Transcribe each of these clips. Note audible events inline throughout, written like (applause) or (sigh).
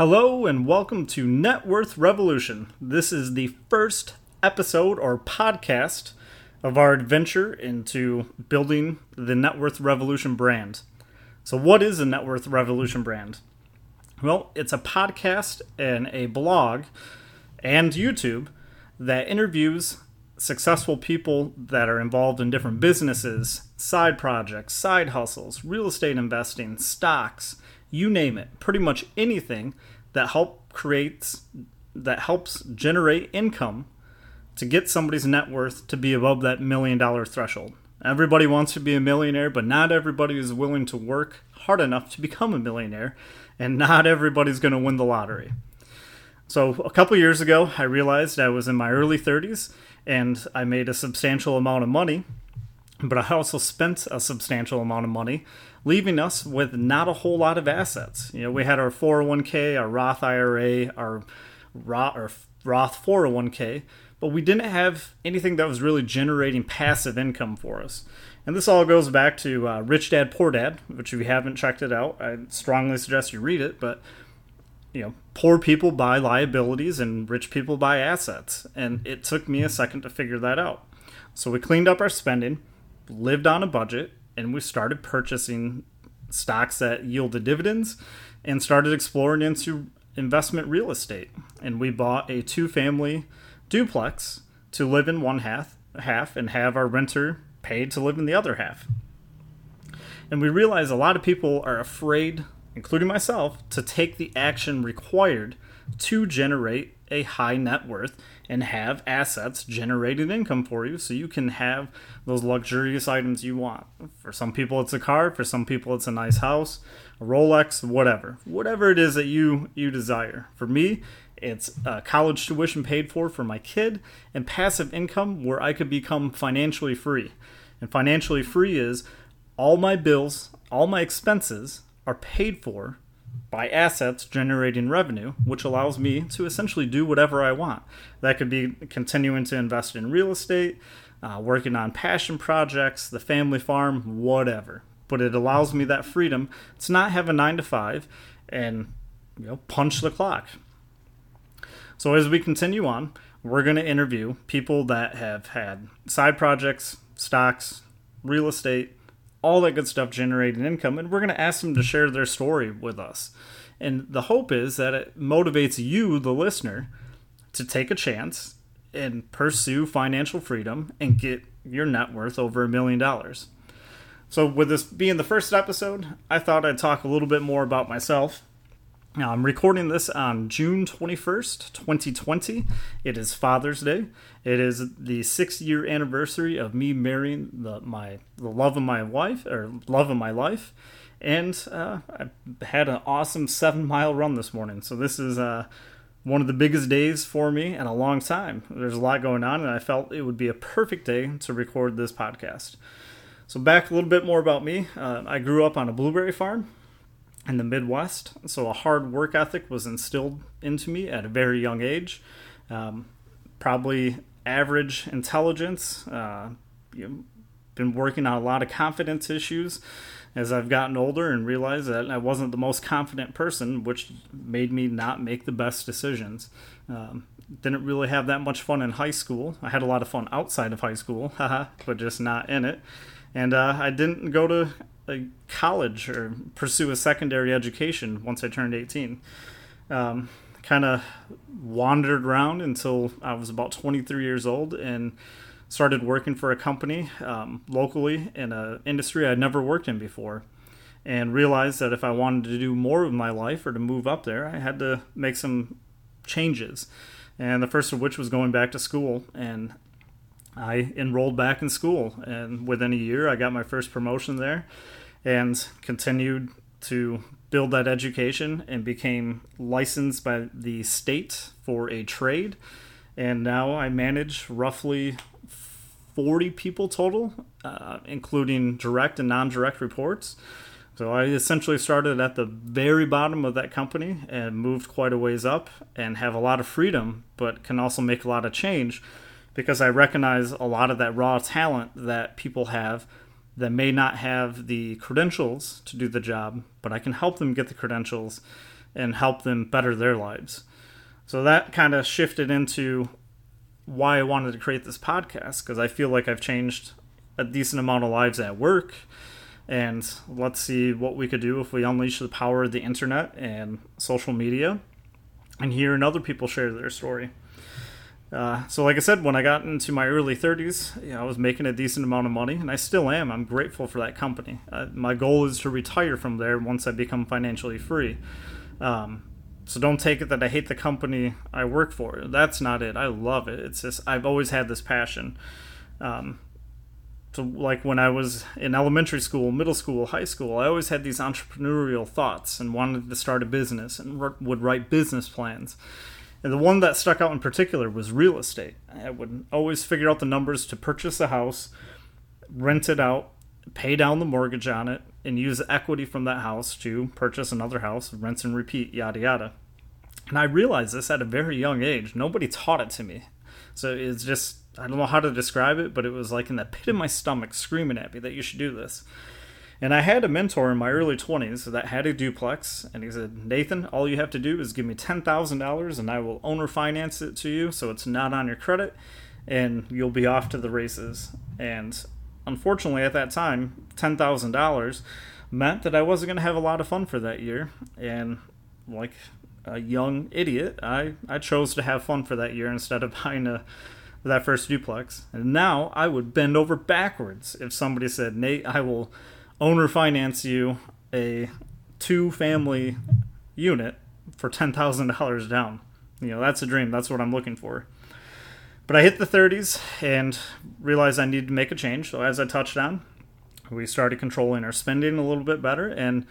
Hello and welcome to Net Worth Revolution. This is the first episode or podcast of our adventure into building the Net Worth Revolution brand. So, what is a Net Worth Revolution brand? Well, it's a podcast and a blog and YouTube that interviews successful people that are involved in different businesses, side projects, side hustles, real estate investing, stocks, you name it. Pretty much anything that help creates that helps generate income to get somebody's net worth to be above that million dollar threshold. Everybody wants to be a millionaire, but not everybody is willing to work hard enough to become a millionaire, and not everybody's going to win the lottery. So, a couple years ago, I realized I was in my early 30s and I made a substantial amount of money, but I also spent a substantial amount of money, leaving us with not a whole lot of assets. You know, we had our 401k, our Roth IRA, our Roth, Roth 401k, but we didn't have anything that was really generating passive income for us. And this all goes back to uh, Rich Dad Poor Dad, which if you haven't checked it out, I strongly suggest you read it. But you know, poor people buy liabilities and rich people buy assets. And it took me a second to figure that out. So we cleaned up our spending, lived on a budget, and we started purchasing stocks that yielded dividends and started exploring into investment real estate. And we bought a two family duplex to live in one half, half and have our renter paid to live in the other half. And we realized a lot of people are afraid including myself, to take the action required to generate a high net worth and have assets generating income for you so you can have those luxurious items you want. For some people it's a car, for some people it's a nice house, a Rolex, whatever. Whatever it is that you you desire. For me, it's uh, college tuition paid for for my kid and passive income where I could become financially free. And financially free is all my bills, all my expenses are paid for by assets generating revenue, which allows me to essentially do whatever I want. That could be continuing to invest in real estate, uh, working on passion projects, the family farm, whatever. But it allows me that freedom to not have a nine to five and you know punch the clock. So as we continue on, we're going to interview people that have had side projects, stocks, real estate, all that good stuff generating income, and we're going to ask them to share their story with us. And the hope is that it motivates you, the listener, to take a chance and pursue financial freedom and get your net worth over a million dollars. So, with this being the first episode, I thought I'd talk a little bit more about myself I'm recording this on June 21st, 2020. It is Father's Day. It is the six year anniversary of me marrying the, my, the love of my wife, or love of my life. And uh, I had an awesome seven mile run this morning. So, this is uh, one of the biggest days for me in a long time. There's a lot going on, and I felt it would be a perfect day to record this podcast. So, back a little bit more about me. Uh, I grew up on a blueberry farm in the Midwest. So a hard work ethic was instilled into me at a very young age. Um, probably average intelligence. Uh, you been working on a lot of confidence issues as I've gotten older and realized that I wasn't the most confident person, which made me not make the best decisions. Um, didn't really have that much fun in high school. I had a lot of fun outside of high school, (laughs) but just not in it. And uh, I didn't go to a college or pursue a secondary education once I turned 18. Um, kind of wandered around until I was about 23 years old and started working for a company um, locally in an industry I'd never worked in before. And realized that if I wanted to do more of my life or to move up there, I had to make some changes. And the first of which was going back to school. And I enrolled back in school. And within a year, I got my first promotion there and continued to build that education and became licensed by the state for a trade. And now I manage roughly 40 people total, uh, including direct and non direct reports. So I essentially started at the very bottom of that company and moved quite a ways up and have a lot of freedom, but can also make a lot of change because I recognize a lot of that raw talent that people have that may not have the credentials to do the job, but I can help them get the credentials and help them better their lives. So that kind of shifted into why I wanted to create this podcast because I feel like I've changed a decent amount of lives at work. And let's see what we could do if we unleash the power of the internet and social media and hearing other people share their story. Uh, so, like I said, when I got into my early 30s, you know, I was making a decent amount of money, and I still am. I'm grateful for that company. Uh, my goal is to retire from there once I become financially free. Um, so don't take it that I hate the company I work for. That's not it. I love it. It's just I've always had this passion. Um, so like when I was in elementary school, middle school, high school, I always had these entrepreneurial thoughts and wanted to start a business and would write business plans. And the one that stuck out in particular was real estate. I would always figure out the numbers to purchase a house, rent it out, pay down the mortgage on it, and use the equity from that house to purchase another house, rinse and repeat, yada yada. And I realized this at a very young age. Nobody taught it to me. So it's just, I don't know how to describe it, but it was like in the pit of my stomach screaming at me that you should do this. And I had a mentor in my early 20s that had a duplex, and he said, Nathan, all you have to do is give me $10,000 and I will owner finance it to you so it's not on your credit, and you'll be off to the races. And unfortunately, at that time, $10,000 meant that I wasn't going to have a lot of fun for that year. And like a young idiot, I, I chose to have fun for that year instead of (laughs) buying a that first duplex. And now I would bend over backwards if somebody said, Nate, I will owner finance you a two family unit for $10,000 down. You know, that's a dream. That's what I'm looking for. But I hit the 30s and realized I needed to make a change. So, as I touched on, we started controlling our spending a little bit better and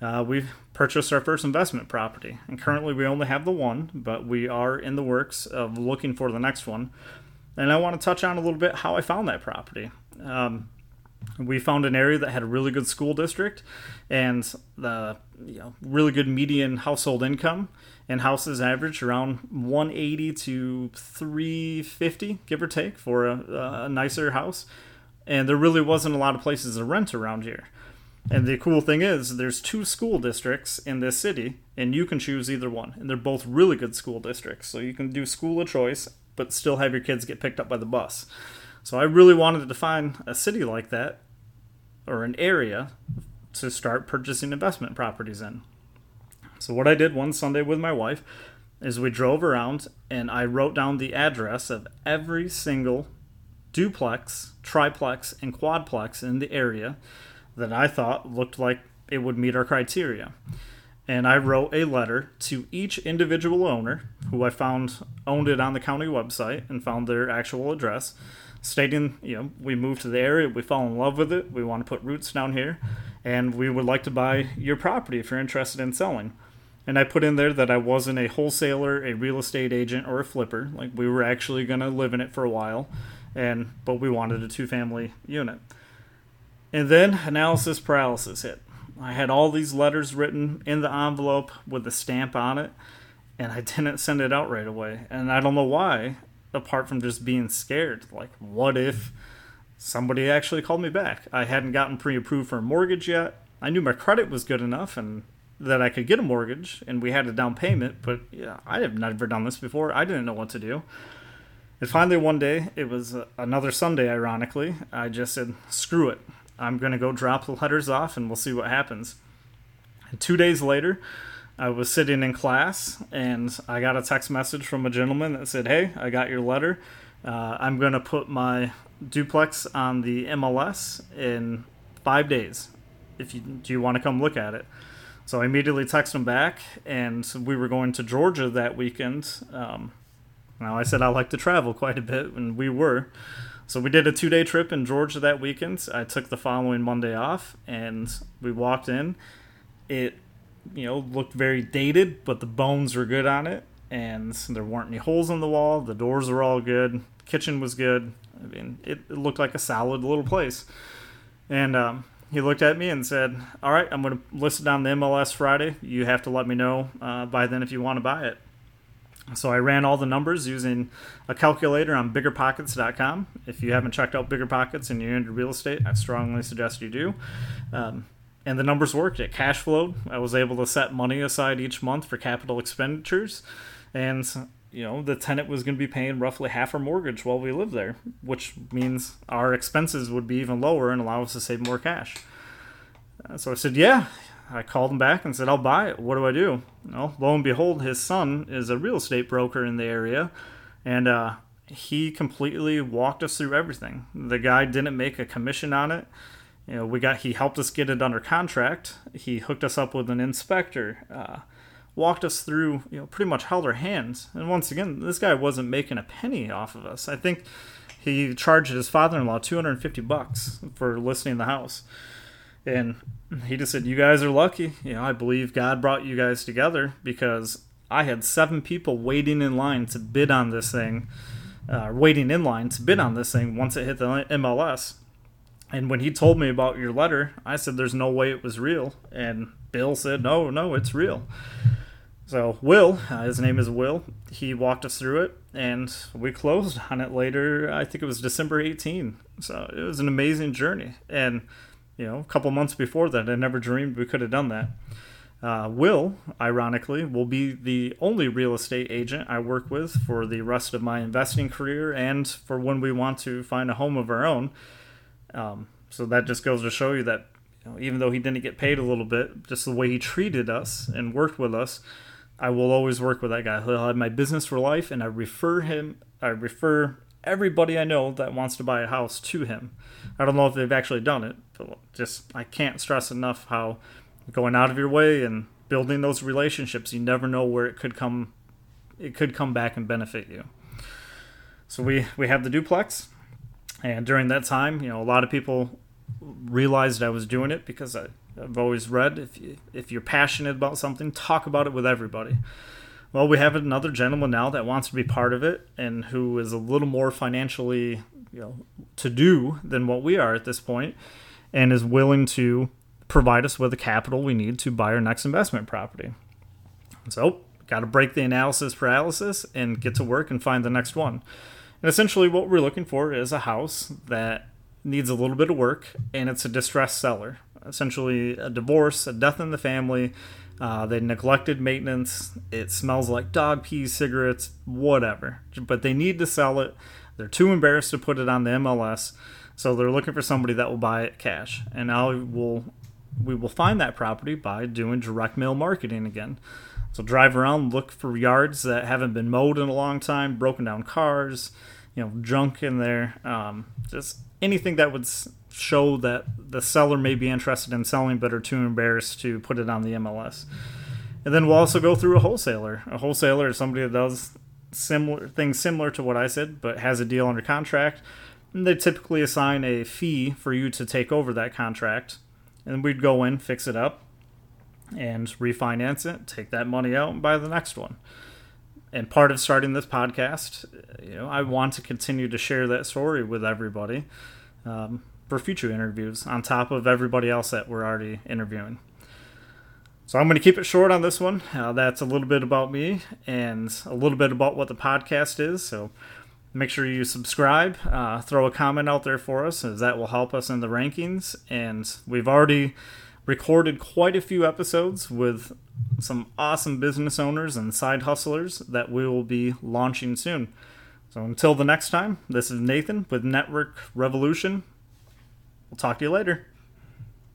uh, we've purchased our first investment property. And currently we only have the one, but we are in the works of looking for the next one. And I want to touch on a little bit how I found that property. Um, we found an area that had a really good school district and the you know, really good median household income and houses average around 180 to 350 give or take for a, a nicer house. And there really wasn't a lot of places to rent around here. And the cool thing is there's two school districts in this city and you can choose either one. And they're both really good school districts. So you can do school of choice but still have your kids get picked up by the bus so I really wanted to find a city like that or an area to start purchasing investment properties in. So what I did one Sunday with my wife is we drove around and I wrote down the address of every single duplex, triplex, and quadplex in the area that I thought looked like it would meet our criteria. And I wrote a letter to each individual owner who I found owned it on the county website and found their actual address stating, you know, we moved to the area, we fall in love with it, we want to put roots down here, and we would like to buy your property if you're interested in selling. And I put in there that I wasn't a wholesaler, a real estate agent, or a flipper. Like we were actually going to live in it for a while, and but we wanted a two-family unit. And then analysis paralysis hit. I had all these letters written in the envelope with a stamp on it, and I (laughs) didn't send it out right away. And I don't know why apart from just being scared. Like, what if somebody actually called me back? I hadn't gotten pre approved for a mortgage yet. I knew my credit was good enough and that I could get a mortgage and we had a down payment, but yeah, I have never done this before. I didn't know what to do. And finally, one day, it was uh, another Sunday, ironically, I just said, screw it. I'm going to go drop the letters off and we'll see what happens. And two days later, I was sitting in class and I got a text message from a gentleman that said, Hey, I got your letter. Uh, I'm going to put my duplex on the MLS in five days. If you do you want to come look at it? So I immediately texted him back, and we were going to Georgia that weekend. Um, now I said I like to travel quite a bit, and we were. So we did a two day trip in Georgia that weekend. I took the following Monday off, and we walked in. It you know, looked very dated, but the bones were good on it, and there weren't any holes in the wall. The doors were all good. kitchen was good. I mean, it, it looked like a solid little place. And um, he looked at me and said, "All right, I'm going to list it on the MLS Friday. You have to let me know uh, by then if you want to buy it." So I ran all the numbers using a calculator on BiggerPockets.com. If you haven't checked out BiggerPockets and you're into real estate, I strongly suggest you do. Um, and the numbers worked. It cash flowed. I was able to set money aside each month for capital expenditures, and you know the tenant was going to be paying roughly half our mortgage while we lived there, which means our expenses would be even lower and allow us to save more cash. Uh, so I said, "Yeah." I called him back and said, "I'll buy it. What do I do?" Well, lo and behold, his son is a real estate broker in the area, and uh, he completely walked us through everything. The guy didn't make a commission on it you know, we got he helped us get it under contract. He hooked us up with an inspector, uh, walked us through, you know, pretty much held our hands. And once again, this guy wasn't making a penny off of us. I think he charged his father-in-law 250 bucks for listing the house. And he just said, "You guys are lucky. You know, I believe God brought you guys together because I had seven people waiting in line to bid on this thing, uh, waiting in line to bid on this thing once it hit the MLS." And when he told me about your letter, I said there's no way it was real. And Bill said, no, no, it's real. So, Will, uh, his name is Will, he walked us through it and we closed on it later. I think it was December 18. So, it was an amazing journey. And, you know, a couple months before that, I never dreamed we could have done that. Uh, Will, ironically, will be the only real estate agent I work with for the rest of my investing career and for when we want to find a home of our own. Um, so that just goes to show you that you know, even though he didn't get paid a little bit, just the way he treated us and worked with us, I will always work with that guy. He'll have my business for life, and I refer him. I refer everybody I know that wants to buy a house to him. I don't know if they've actually done it, but just I can't stress enough how going out of your way and building those relationships, you never know where it could come. It could come back and benefit you. So we we have the duplex. And during that time, you know, a lot of people realized I was doing it because I, have always read if you, if you're passionate about something, talk about it with everybody. Well, we have another gentleman now that wants to be part of it and who is a little more financially, you know, to do than what we are at this point, and is willing to provide us with the capital we need to buy our next investment property. So, got to break the analysis paralysis and get to work and find the next one. And essentially, what we're looking for is a house that needs a little bit of work and it's a distressed seller. Essentially, a divorce, a death in the family, uh, they neglected maintenance, it smells like dog pee, cigarettes, whatever. But they need to sell it. They're too embarrassed to put it on the MLS, so they're looking for somebody that will buy it cash. And now we'll we will find that property by doing direct mail marketing again. So drive around, look for yards that haven't been mowed in a long time, broken down cars, you know, junk in there, um, just anything that would show that the seller may be interested in selling but are too embarrassed to put it on the MLS. And then we'll also go through a wholesaler. A wholesaler is somebody that does similar things similar to what I said, but has a deal under contract. And they typically assign a fee for you to take over that contract. And we'd go in, fix it up, and refinance it, take that money out, and buy the next one. And part of starting this podcast, you know, I want to continue to share that story with everybody um, for future interviews, on top of everybody else that we're already interviewing. So I'm going to keep it short on this one. Uh, that's a little bit about me and a little bit about what the podcast is. So make sure you subscribe, uh, throw a comment out there for us, as that will help us in the rankings. And we've already recorded quite a few episodes with some awesome business owners and side hustlers that we will be launching soon. So until the next time, this is Nathan with Net Worth Revolution. We'll talk to you later.